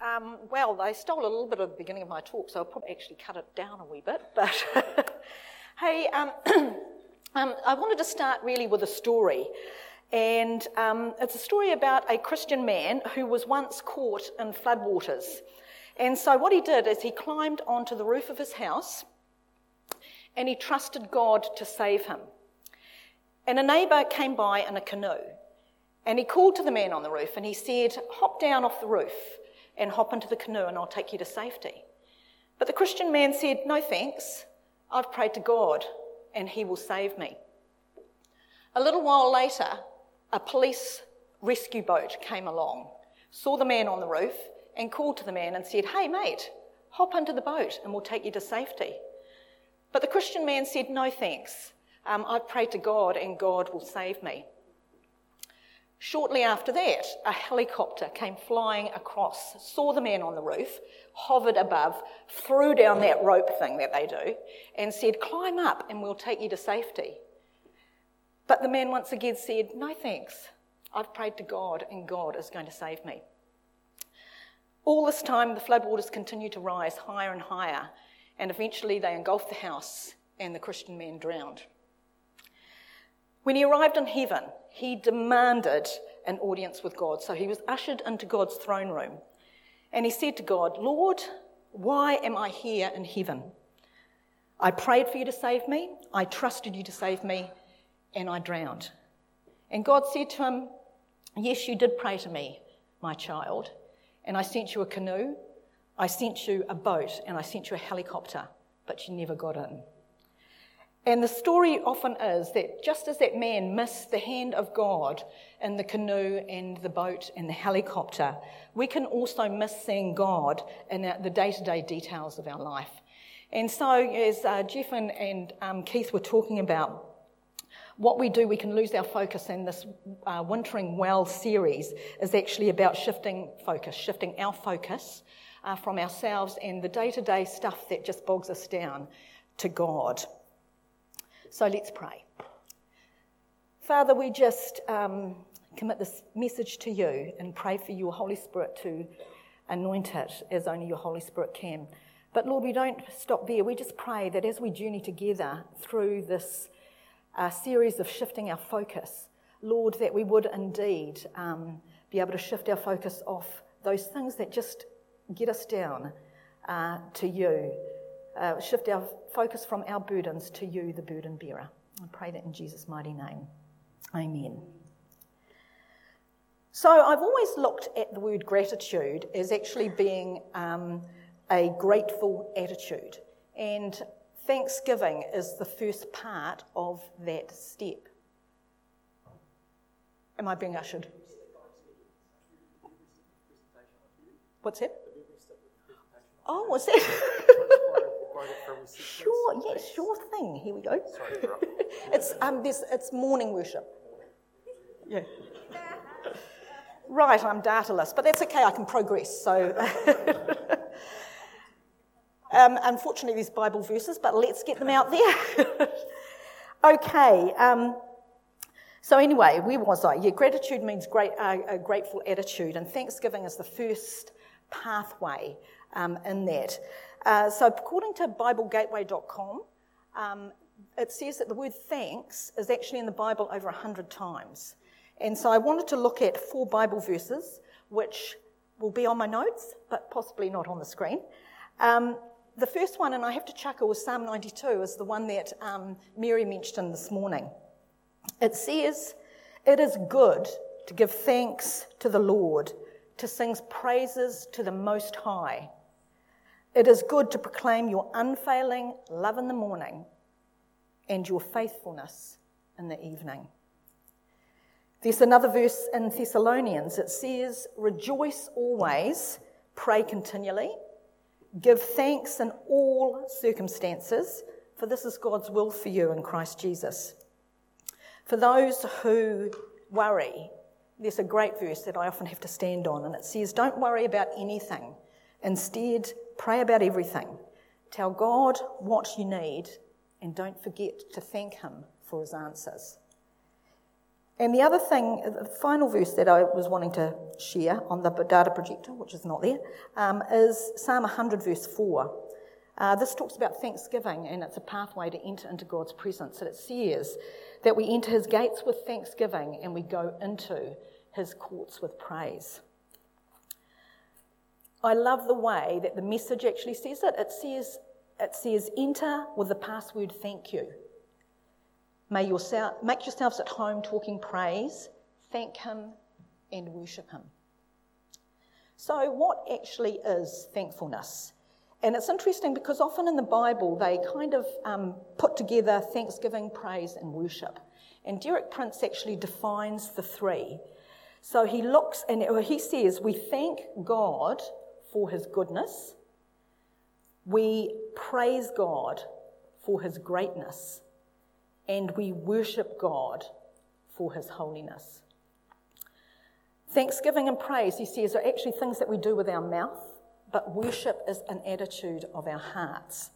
Um, well, they stole a little bit of the beginning of my talk, so I'll probably actually cut it down a wee bit. But hey, um, um, I wanted to start really with a story. And um, it's a story about a Christian man who was once caught in floodwaters. And so, what he did is he climbed onto the roof of his house and he trusted God to save him. And a neighbour came by in a canoe. And he called to the man on the roof and he said, Hop down off the roof and hop into the canoe and I'll take you to safety. But the Christian man said, No thanks. I've prayed to God and he will save me. A little while later, a police rescue boat came along, saw the man on the roof, and called to the man and said, Hey, mate, hop into the boat and we'll take you to safety. But the Christian man said, No thanks. Um, I've prayed to God and God will save me. Shortly after that, a helicopter came flying across, saw the man on the roof, hovered above, threw down that rope thing that they do, and said, Climb up and we'll take you to safety. But the man once again said, No thanks. I've prayed to God and God is going to save me. All this time, the floodwaters continued to rise higher and higher, and eventually they engulfed the house and the Christian man drowned. When he arrived in heaven, he demanded an audience with God. So he was ushered into God's throne room. And he said to God, Lord, why am I here in heaven? I prayed for you to save me, I trusted you to save me, and I drowned. And God said to him, Yes, you did pray to me, my child, and I sent you a canoe, I sent you a boat, and I sent you a helicopter, but you never got in. And the story often is that just as that man missed the hand of God in the canoe and the boat and the helicopter, we can also miss seeing God in the day to day details of our life. And so, as uh, Jeff and, and um, Keith were talking about, what we do, we can lose our focus, and this uh, Wintering Well series is actually about shifting focus, shifting our focus uh, from ourselves and the day to day stuff that just bogs us down to God. So let's pray. Father, we just um, commit this message to you and pray for your Holy Spirit to anoint it as only your Holy Spirit can. But Lord, we don't stop there. We just pray that as we journey together through this uh, series of shifting our focus, Lord, that we would indeed um, be able to shift our focus off those things that just get us down uh, to you uh, shift our focus from our burdens to you, the burden bearer. I pray that in Jesus' mighty name. Amen. So I've always looked at the word gratitude as actually being um, a grateful attitude. And thanksgiving is the first part of that step. Am I being ushered? What's that? Oh, was that? Sure, yeah, sure thing. Here we go. it's um, this it's morning worship. Yeah. Right, I'm dataless, but that's okay. I can progress. So, um, unfortunately, there's Bible verses, but let's get them out there. okay. Um, so anyway, where was I? Yeah, gratitude means great, uh, a grateful attitude, and thanksgiving is the first pathway um, in that. Uh, so, according to BibleGateway.com, um, it says that the word thanks is actually in the Bible over 100 times. And so I wanted to look at four Bible verses, which will be on my notes, but possibly not on the screen. Um, the first one, and I have to chuckle, was Psalm 92, is the one that um, Mary mentioned this morning. It says, It is good to give thanks to the Lord, to sing praises to the Most High it is good to proclaim your unfailing love in the morning and your faithfulness in the evening. There's another verse in Thessalonians. It says, Rejoice always, pray continually, give thanks in all circumstances, for this is God's will for you in Christ Jesus. For those who worry, there's a great verse that I often have to stand on, and it says, Don't worry about anything. Instead, Pray about everything. Tell God what you need and don't forget to thank Him for His answers. And the other thing, the final verse that I was wanting to share on the data projector, which is not there, um, is Psalm 100, verse 4. Uh, this talks about thanksgiving, and it's a pathway to enter into God's presence. And it says that we enter his gates with thanksgiving and we go into his courts with praise. I love the way that the message actually says it. It says, it says enter with the password thank you. May yourself, make yourselves at home talking praise, thank Him, and worship Him. So, what actually is thankfulness? And it's interesting because often in the Bible they kind of um, put together thanksgiving, praise, and worship. And Derek Prince actually defines the three. So he looks and he says, We thank God for his goodness, we praise God for his greatness, and we worship God for his holiness. Thanksgiving and praise, he says, are actually things that we do with our mouth, but worship is an attitude of our hearts.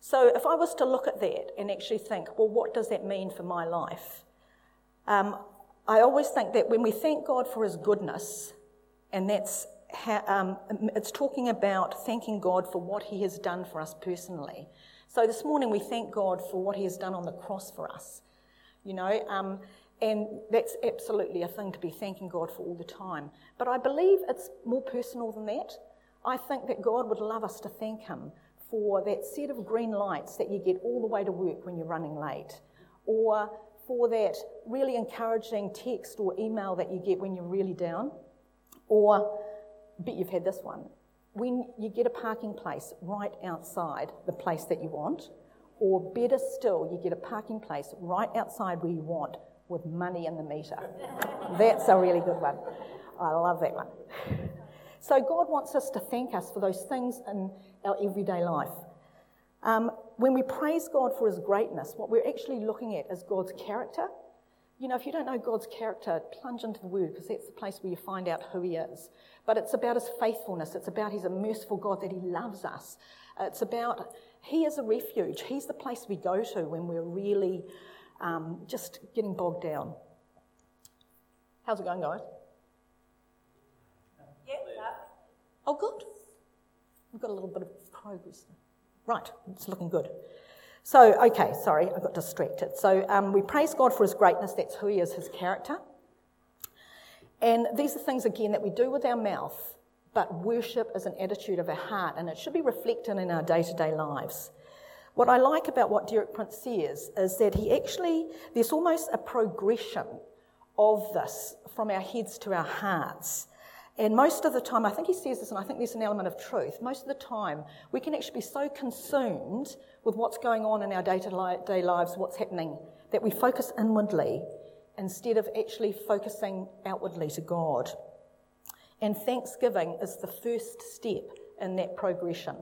So if I was to look at that and actually think, well, what does that mean for my life? Um, I always think that when we thank God for his goodness, and that's how, um, it's talking about thanking God for what he has done for us personally. So this morning we thank God for what He has done on the cross for us, you know, um, and that's absolutely a thing to be thanking God for all the time. But I believe it's more personal than that. I think that God would love us to thank Him for that set of green lights that you get all the way to work when you're running late, or for that really encouraging text or email that you get when you're really down, or bet you've had this one when you get a parking place right outside the place that you want, or better still, you get a parking place right outside where you want with money in the meter. That's a really good one. I love that one. So, God wants us to thank us for those things in our everyday life. Um, when we praise God for His greatness, what we're actually looking at is God's character. You know, if you don't know God's character, plunge into the Word because that's the place where you find out who He is. But it's about his faithfulness. It's about he's a merciful God, that he loves us. It's about he is a refuge. He's the place we go to when we're really um, just getting bogged down. How's it going, guys? Yeah. Oh, good. We've got a little bit of progress. Right, it's looking good. So, okay, sorry, I got distracted. So, um, we praise God for his greatness. That's who he is, his character. And these are things, again, that we do with our mouth, but worship is an attitude of our heart, and it should be reflected in our day to day lives. What I like about what Derek Prince says is that he actually, there's almost a progression of this from our heads to our hearts. And most of the time, I think he says this, and I think there's an element of truth. Most of the time, we can actually be so consumed with what's going on in our day to day lives, what's happening, that we focus inwardly instead of actually focusing outwardly to God. And thanksgiving is the first step in that progression.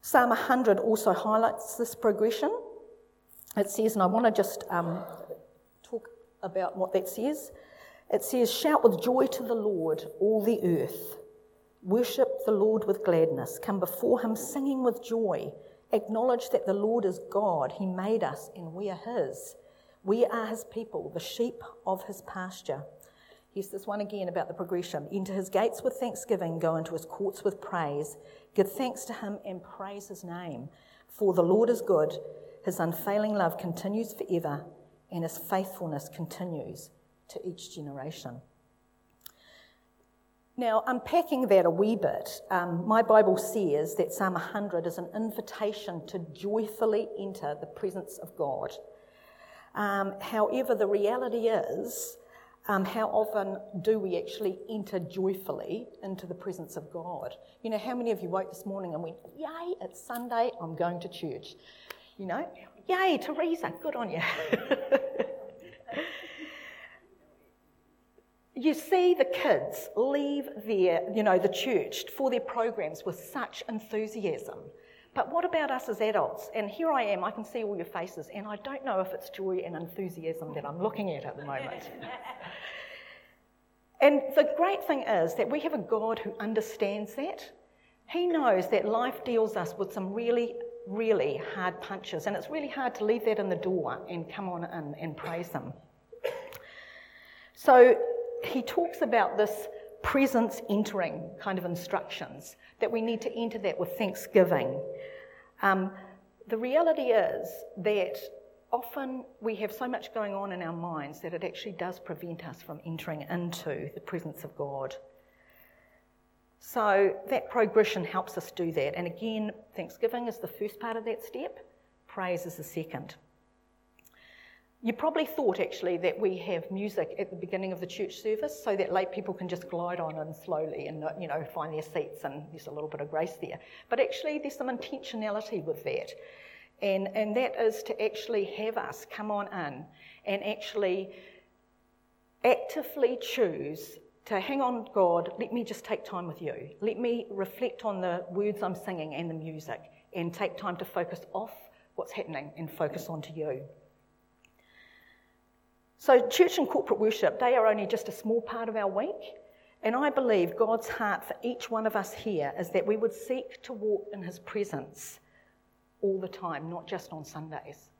Psalm 100 also highlights this progression. It says, and I want to just um, talk about what that says. It says, Shout with joy to the Lord, all the earth. Worship the Lord with gladness. Come before him singing with joy. Acknowledge that the Lord is God. He made us and we are his. We are his people, the sheep of his pasture. Here's this one again about the progression. Enter his gates with thanksgiving, go into his courts with praise. Give thanks to him and praise his name. For the Lord is good, his unfailing love continues forever, and his faithfulness continues to each generation. Now, unpacking that a wee bit, um, my Bible says that Psalm 100 is an invitation to joyfully enter the presence of God. Um, however, the reality is, um, how often do we actually enter joyfully into the presence of God? You know, how many of you woke this morning and went, Yay, it's Sunday, I'm going to church? You know, yay, Teresa, good on you. you see the kids leave their, you know, the church for their programs with such enthusiasm. But what about us as adults? And here I am, I can see all your faces, and I don't know if it's joy and enthusiasm that I'm looking at at the moment. and the great thing is that we have a God who understands that. He knows that life deals us with some really, really hard punches, and it's really hard to leave that in the door and come on in and praise Him. So he talks about this presence entering kind of instructions, that we need to enter that with thanksgiving. Um, the reality is that often we have so much going on in our minds that it actually does prevent us from entering into the presence of God. So that progression helps us do that. And again, thanksgiving is the first part of that step, praise is the second. You probably thought actually that we have music at the beginning of the church service so that lay people can just glide on and slowly and you know find their seats and there's a little bit of grace there. But actually there's some intentionality with that. And, and that is to actually have us come on in and actually actively choose to hang on, God, let me just take time with you. Let me reflect on the words I'm singing and the music and take time to focus off what's happening and focus onto you. So, church and corporate worship, they are only just a small part of our week. And I believe God's heart for each one of us here is that we would seek to walk in His presence all the time, not just on Sundays.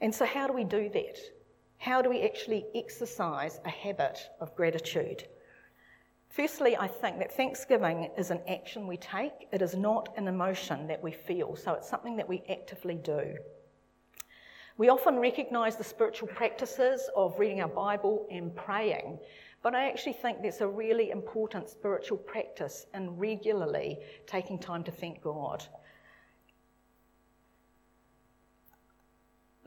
And so, how do we do that? How do we actually exercise a habit of gratitude? Firstly, I think that Thanksgiving is an action we take, it is not an emotion that we feel, so it's something that we actively do. We often recognise the spiritual practices of reading our Bible and praying, but I actually think there's a really important spiritual practice in regularly taking time to thank God.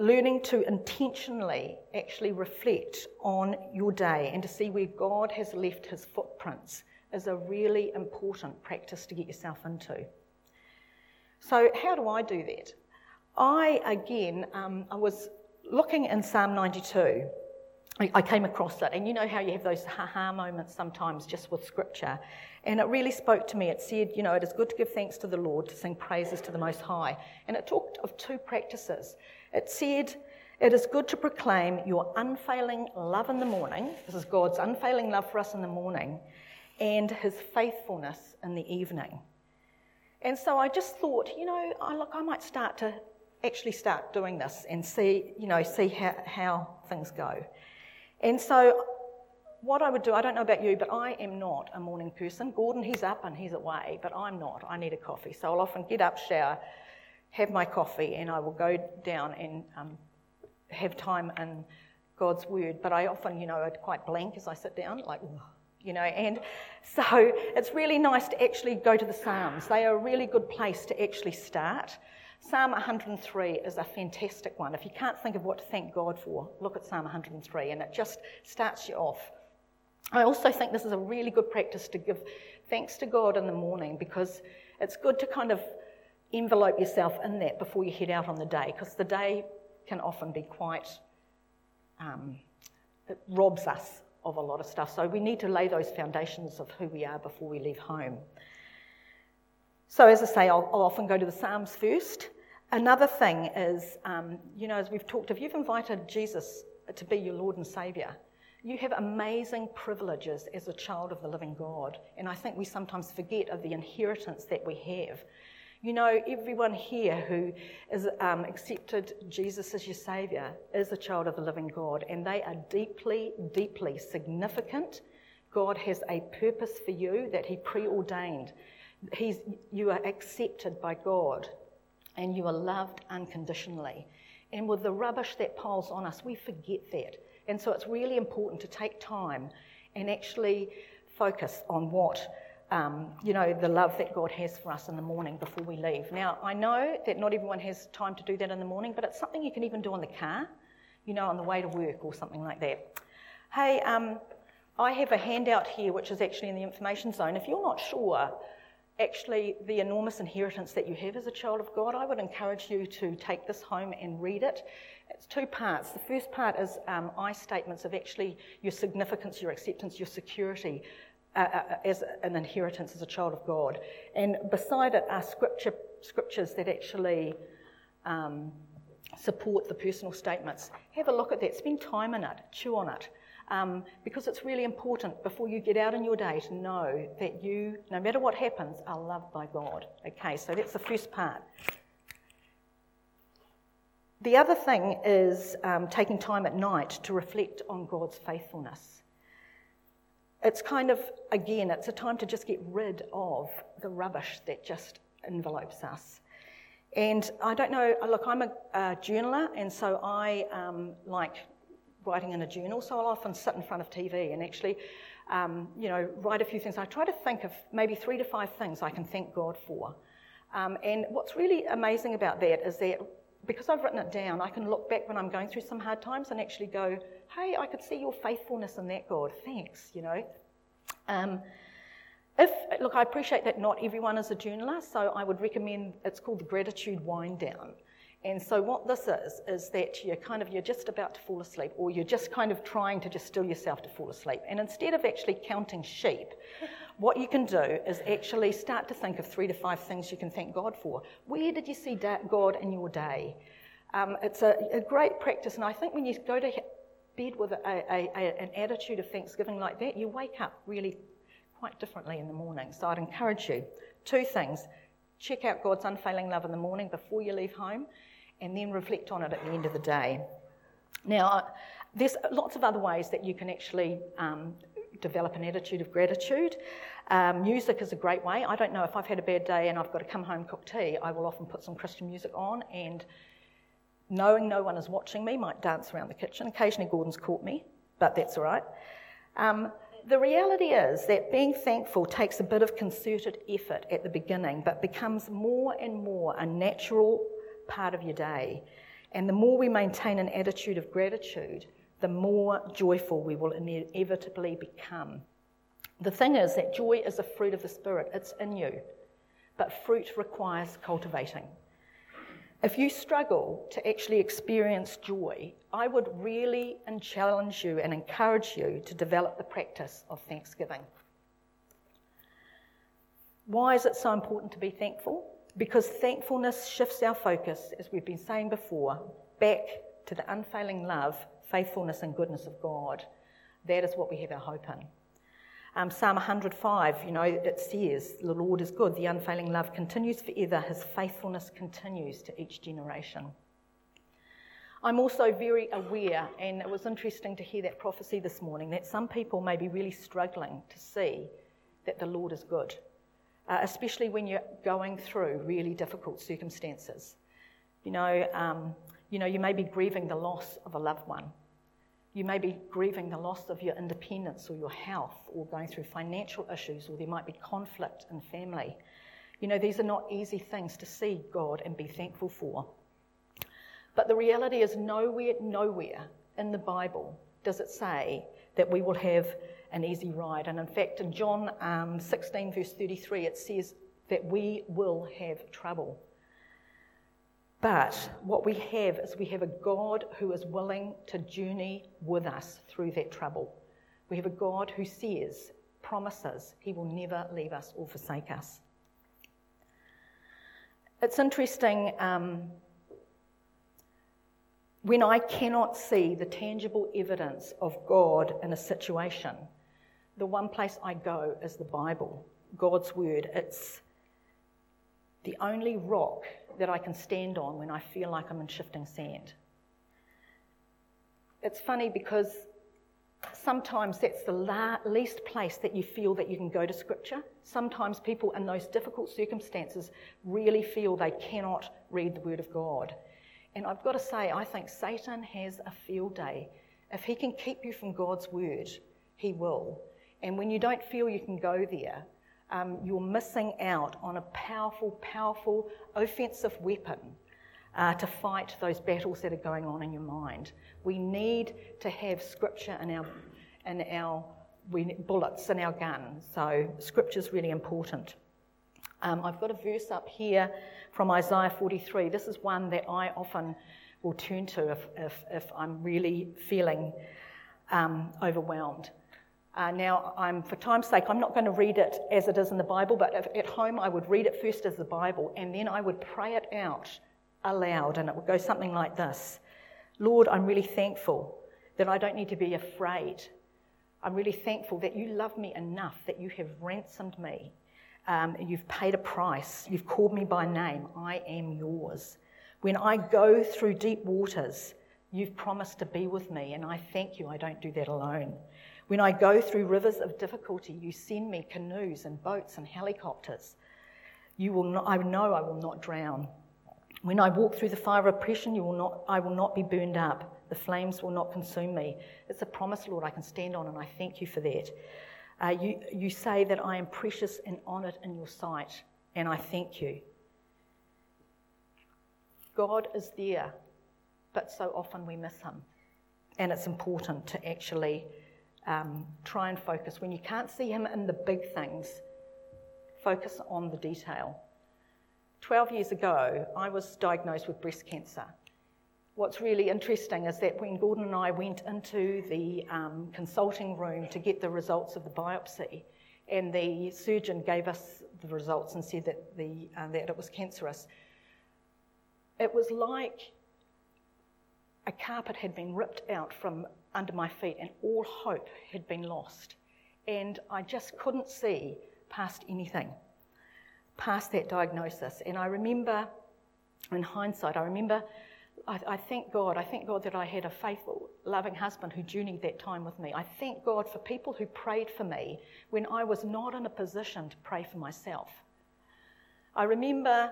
learning to intentionally actually reflect on your day and to see where God has left his footprints is a really important practice to get yourself into. So, how do I do that? I, again, um, I was looking in Psalm 92. I came across it, and you know how you have those ha moments sometimes just with scripture. And it really spoke to me. It said, you know, it is good to give thanks to the Lord, to sing praises to the Most High. And it talked of two practices. It said, It is good to proclaim your unfailing love in the morning. This is God's unfailing love for us in the morning, and his faithfulness in the evening. And so I just thought, you know, I, look, I might start to actually start doing this and see, you know, see how, how things go. And so what I would do, I don't know about you, but I am not a morning person. Gordon, he's up and he's away, but I'm not. I need a coffee. So I'll often get up, shower, have my coffee and I will go down and um, have time in God's Word. But I often, you know, I'm quite blank as I sit down, like, you know, and so it's really nice to actually go to the Psalms. They are a really good place to actually start. Psalm 103 is a fantastic one. If you can't think of what to thank God for, look at Psalm 103 and it just starts you off. I also think this is a really good practice to give thanks to God in the morning because it's good to kind of envelope yourself in that before you head out on the day, because the day can often be quite, um, it robs us of a lot of stuff. So we need to lay those foundations of who we are before we leave home. So, as I say, I'll, I'll often go to the Psalms first. Another thing is, um, you know, as we've talked, if you've invited Jesus to be your Lord and Saviour, you have amazing privileges as a child of the living God. And I think we sometimes forget of the inheritance that we have. You know, everyone here who has um, accepted Jesus as your Saviour is a child of the living God, and they are deeply, deeply significant. God has a purpose for you that He preordained. He's, you are accepted by God, and you are loved unconditionally. And with the rubbish that piles on us, we forget that. And so it's really important to take time and actually focus on what um, you know, the love that God has for us in the morning before we leave. Now, I know that not everyone has time to do that in the morning, but it's something you can even do on the car, you know, on the way to work or something like that. Hey, um, I have a handout here which is actually in the information zone. If you're not sure actually the enormous inheritance that you have as a child of God, I would encourage you to take this home and read it. It's two parts. The first part is um, I statements of actually your significance, your acceptance, your security uh, uh, uh, as an inheritance as a child of God. And beside it are scripture, scriptures that actually um, support the personal statements. Have a look at that, spend time in it, chew on it. Um, because it's really important before you get out in your day to know that you, no matter what happens, are loved by God. Okay, so that's the first part. The other thing is um, taking time at night to reflect on God's faithfulness. It's kind of, again, it's a time to just get rid of the rubbish that just envelopes us. And I don't know, look, I'm a, a journaler, and so I um, like writing in a journal, so I'll often sit in front of TV and actually, um, you know, write a few things. I try to think of maybe three to five things I can thank God for. Um, and what's really amazing about that is that because I've written it down, I can look back when I'm going through some hard times and actually go, hey, I could see your faithfulness in that, God. Thanks, you know. Um, if, look, I appreciate that not everyone is a journaler, so I would recommend it's called the Gratitude Wind Down. And so what this is is that you're kind of you're just about to fall asleep, or you're just kind of trying to just still yourself to fall asleep. And instead of actually counting sheep, what you can do is actually start to think of three to five things you can thank God for. Where did you see God in your day? Um, it's a, a, great practice, and I think when you go to bed with a, a, an attitude of thanksgiving like that, you wake up really quite differently in the morning. So I'd encourage you two things check out God's unfailing love in the morning before you leave home, and then reflect on it at the end of the day. Now, there's lots of other ways that you can actually um, develop an attitude of gratitude. Um, music is a great way. I don't know if I've had a bad day and I've got to come home cook tea, I will often put some Christian music on and knowing no one is watching me, might dance around the kitchen. Occasionally, Gordon's caught me, but that's all right. Um, the reality is that being thankful takes a bit of concerted effort at the beginning, but becomes more and more a natural part of your day. And the more we maintain an attitude of gratitude, the more joyful we will inevitably become. The thing is that joy is a fruit of the Spirit, it's in you, but fruit requires cultivating. If you struggle to actually experience joy, I would really challenge you and encourage you to develop the practice of thanksgiving. Why is it so important to be thankful? Because thankfulness shifts our focus, as we've been saying before, back to the unfailing love faithfulness and goodness of God. That is what we have our hope in. Um, Psalm 105, you know, it says, The Lord is good, the unfailing love continues forever, his faithfulness continues to each generation. I'm also very aware, and it was interesting to hear that prophecy this morning, that some people may be really struggling to see that the Lord is good, uh, especially when you're going through really difficult circumstances. You know, um, you know, you may be grieving the loss of a loved one. You may be grieving the loss of your independence or your health or going through financial issues, or there might be conflict in family. You know, these are not easy things to see God and be thankful for. But the reality is, nowhere, nowhere in the Bible does it say that we will have an easy ride. And in fact, in John um, 16, verse 33, it says that we will have trouble. But what we have is we have a God who is willing to journey with us through that trouble. We have a God who says, promises, he will never leave us or forsake us. It's interesting um, when I cannot see the tangible evidence of God in a situation, the one place I go is the Bible, God's Word. It's the only rock that I can stand on when I feel like I'm in shifting sand. It's funny because sometimes that's the la- least place that you feel that you can go to Scripture. Sometimes people in those difficult circumstances really feel they cannot read the Word of God. And I've got to say, I think Satan has a field day. If he can keep you from God's Word, he will. And when you don't feel you can go there, um, you're missing out on a powerful, powerful offensive weapon uh, to fight those battles that are going on in your mind. We need to have scripture in our, in our bullets in our gun. So, scripture is really important. Um, I've got a verse up here from Isaiah 43. This is one that I often will turn to if, if, if I'm really feeling um, overwhelmed. Uh, now, I'm, for time's sake, I'm not going to read it as it is in the Bible, but if, at home I would read it first as the Bible, and then I would pray it out aloud, and it would go something like this Lord, I'm really thankful that I don't need to be afraid. I'm really thankful that you love me enough, that you have ransomed me. Um, you've paid a price. You've called me by name. I am yours. When I go through deep waters, you've promised to be with me, and I thank you I don't do that alone. When I go through rivers of difficulty, you send me canoes and boats and helicopters. You will not, I know I will not drown. When I walk through the fire of oppression, you will not, I will not be burned up. The flames will not consume me. It's a promise, Lord, I can stand on, and I thank you for that. Uh, you, you say that I am precious and honoured in your sight, and I thank you. God is there, but so often we miss him. And it's important to actually um, try and focus. When you can't see him in the big things, focus on the detail. 12 years ago, I was diagnosed with breast cancer. What's really interesting is that when Gordon and I went into the um, consulting room to get the results of the biopsy, and the surgeon gave us the results and said that, the, uh, that it was cancerous, it was like a carpet had been ripped out from under my feet and all hope had been lost. And I just couldn't see past anything, past that diagnosis. And I remember, in hindsight, I remember, I, I thank God, I thank God that I had a faithful, loving husband who journeyed that time with me. I thank God for people who prayed for me when I was not in a position to pray for myself. I remember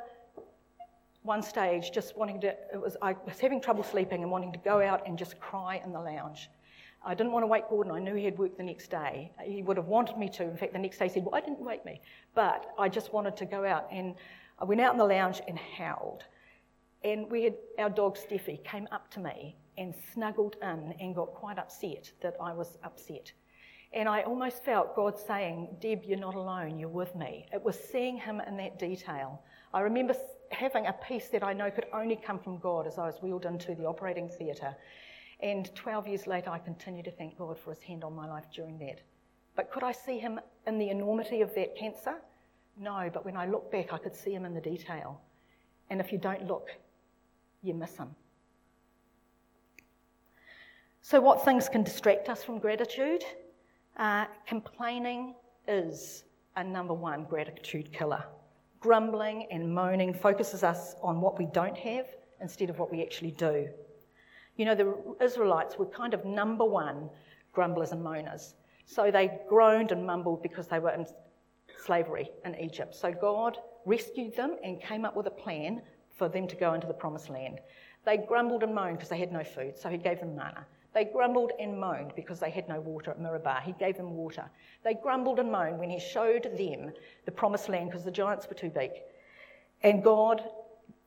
one stage just wanting to, it was, I was having trouble sleeping and wanting to go out and just cry in the lounge. I didn't want to wake Gordon. I knew he had work the next day. He would have wanted me to. In fact, the next day he said, Why didn't you wake me? But I just wanted to go out. And I went out in the lounge and howled. And we had our dog Steffi came up to me and snuggled in and got quite upset that I was upset. And I almost felt God saying, Deb, you're not alone, you're with me. It was seeing him in that detail. I remember having a peace that I know could only come from God as I was wheeled into the operating theatre. And 12 years later, I continue to thank God for his hand on my life during that. But could I see him in the enormity of that cancer? No, but when I look back, I could see him in the detail. And if you don't look, you miss him. So, what things can distract us from gratitude? Uh, complaining is a number one gratitude killer. Grumbling and moaning focuses us on what we don't have instead of what we actually do. You know, the Israelites were kind of number one grumblers and moaners. So they groaned and mumbled because they were in slavery in Egypt. So God rescued them and came up with a plan for them to go into the promised land. They grumbled and moaned because they had no food, so He gave them manna. They grumbled and moaned because they had no water at Meribah. He gave them water. They grumbled and moaned when he showed them the promised land because the giants were too big. And God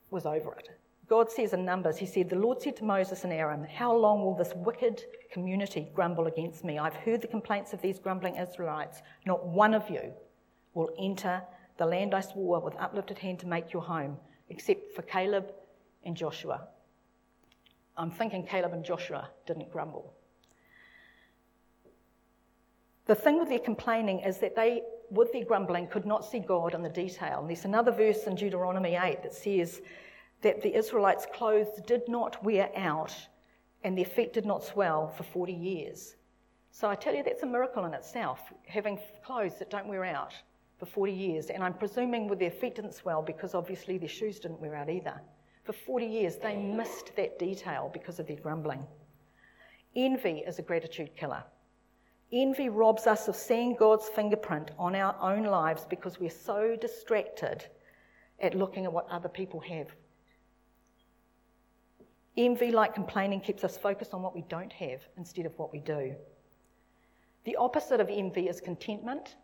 was over it. God says in Numbers, He said, The Lord said to Moses and Aaron, How long will this wicked community grumble against me? I've heard the complaints of these grumbling Israelites. Not one of you will enter the land I swore with uplifted hand to make your home, except for Caleb and Joshua. I'm thinking Caleb and Joshua didn't grumble. The thing with their complaining is that they, with their grumbling, could not see God in the detail. And there's another verse in Deuteronomy 8 that says that the Israelites' clothes did not wear out and their feet did not swell for 40 years. So I tell you, that's a miracle in itself, having clothes that don't wear out for 40 years. And I'm presuming with their feet didn't swell because obviously their shoes didn't wear out either. For 40 years, they missed that detail because of their grumbling. Envy is a gratitude killer. Envy robs us of seeing God's fingerprint on our own lives because we're so distracted at looking at what other people have. Envy, like complaining, keeps us focused on what we don't have instead of what we do. The opposite of envy is contentment.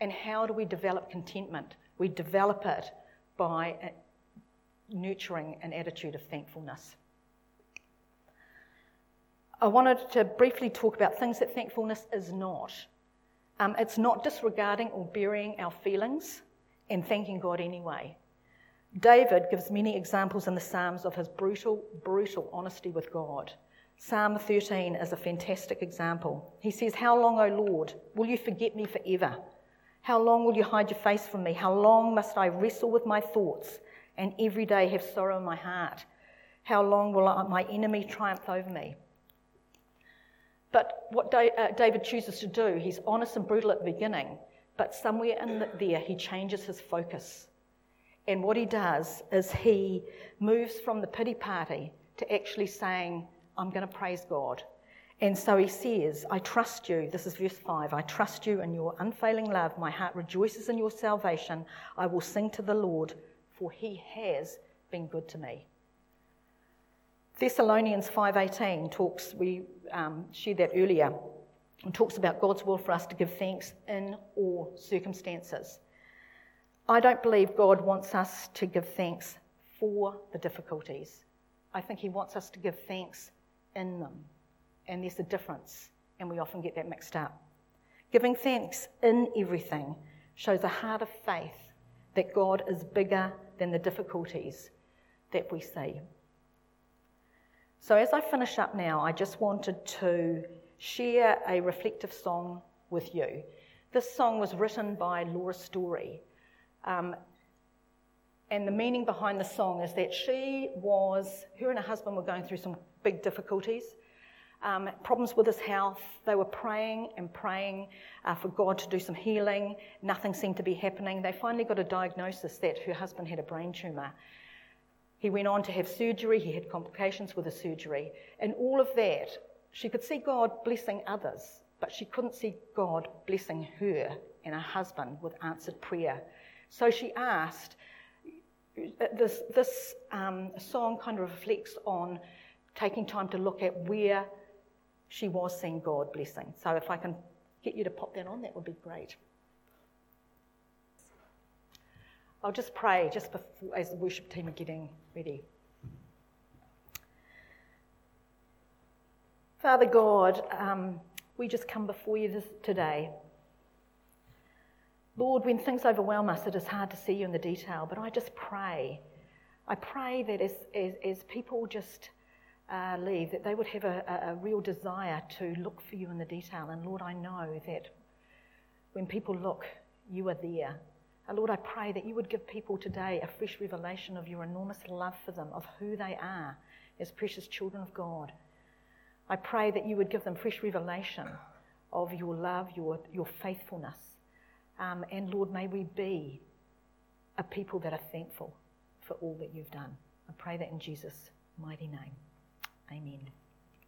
And how do we develop contentment? We develop it by nurturing an attitude of thankfulness. I wanted to briefly talk about things that thankfulness is not. Um, it's not disregarding or burying our feelings and thanking God anyway. David gives many examples in the Psalms of his brutal, brutal honesty with God. Psalm 13 is a fantastic example. He says, How long, O Lord, will you forget me forever? How long will you hide your face from me? How long must I wrestle with my thoughts and every day have sorrow in my heart? How long will my enemy triumph over me? But what uh, David chooses to do, he's honest and brutal at the beginning, but somewhere in there he changes his focus. And what he does is he moves from the pity party to actually saying, I'm going to praise God. And so he says, I trust you. This is verse 5. I trust you in your unfailing love. My heart rejoices in your salvation. I will sing to the Lord, for he has been good to me. Thessalonians 5.18 talks, we um, shared that earlier, and talks about God's will for us to give thanks in all circumstances. I don't believe God wants us to give thanks for the difficulties. I think He wants us to give thanks in them. And there's a difference, and we often get that mixed up. Giving thanks in everything shows a heart of faith that God is bigger than the difficulties that we see. So, as I finish up now, I just wanted to share a reflective song with you. This song was written by Laura Story. Um, and the meaning behind the song is that she was, her and her husband were going through some big difficulties, um, problems with his health. They were praying and praying uh, for God to do some healing. Nothing seemed to be happening. They finally got a diagnosis that her husband had a brain tumour. He went on to have surgery, he had complications with the surgery. And all of that she could see God blessing others, but she couldn't see God blessing her and her husband with answered prayer. So she asked, this, this um, song kind of reflects on taking time to look at where she was seeing God blessing. So if I can get you to pop that on, that would be great. I'll just pray just before, as the worship team are getting ready. Father God, um, we just come before you this, today. Lord, when things overwhelm us, it is hard to see you in the detail, but I just pray. I pray that as, as, as people just uh, leave, that they would have a, a, real desire to look for you in the detail. And Lord, I know that when people look, you are there. And Lord, I pray that you would give people today a fresh revelation of your enormous love for them, of who they are as precious children of God. I pray that you would give them fresh revelation of your love, your, your faithfulness. Um, and Lord, may we be a people that are thankful for all that you've done. I pray that in Jesus' mighty name. Amen.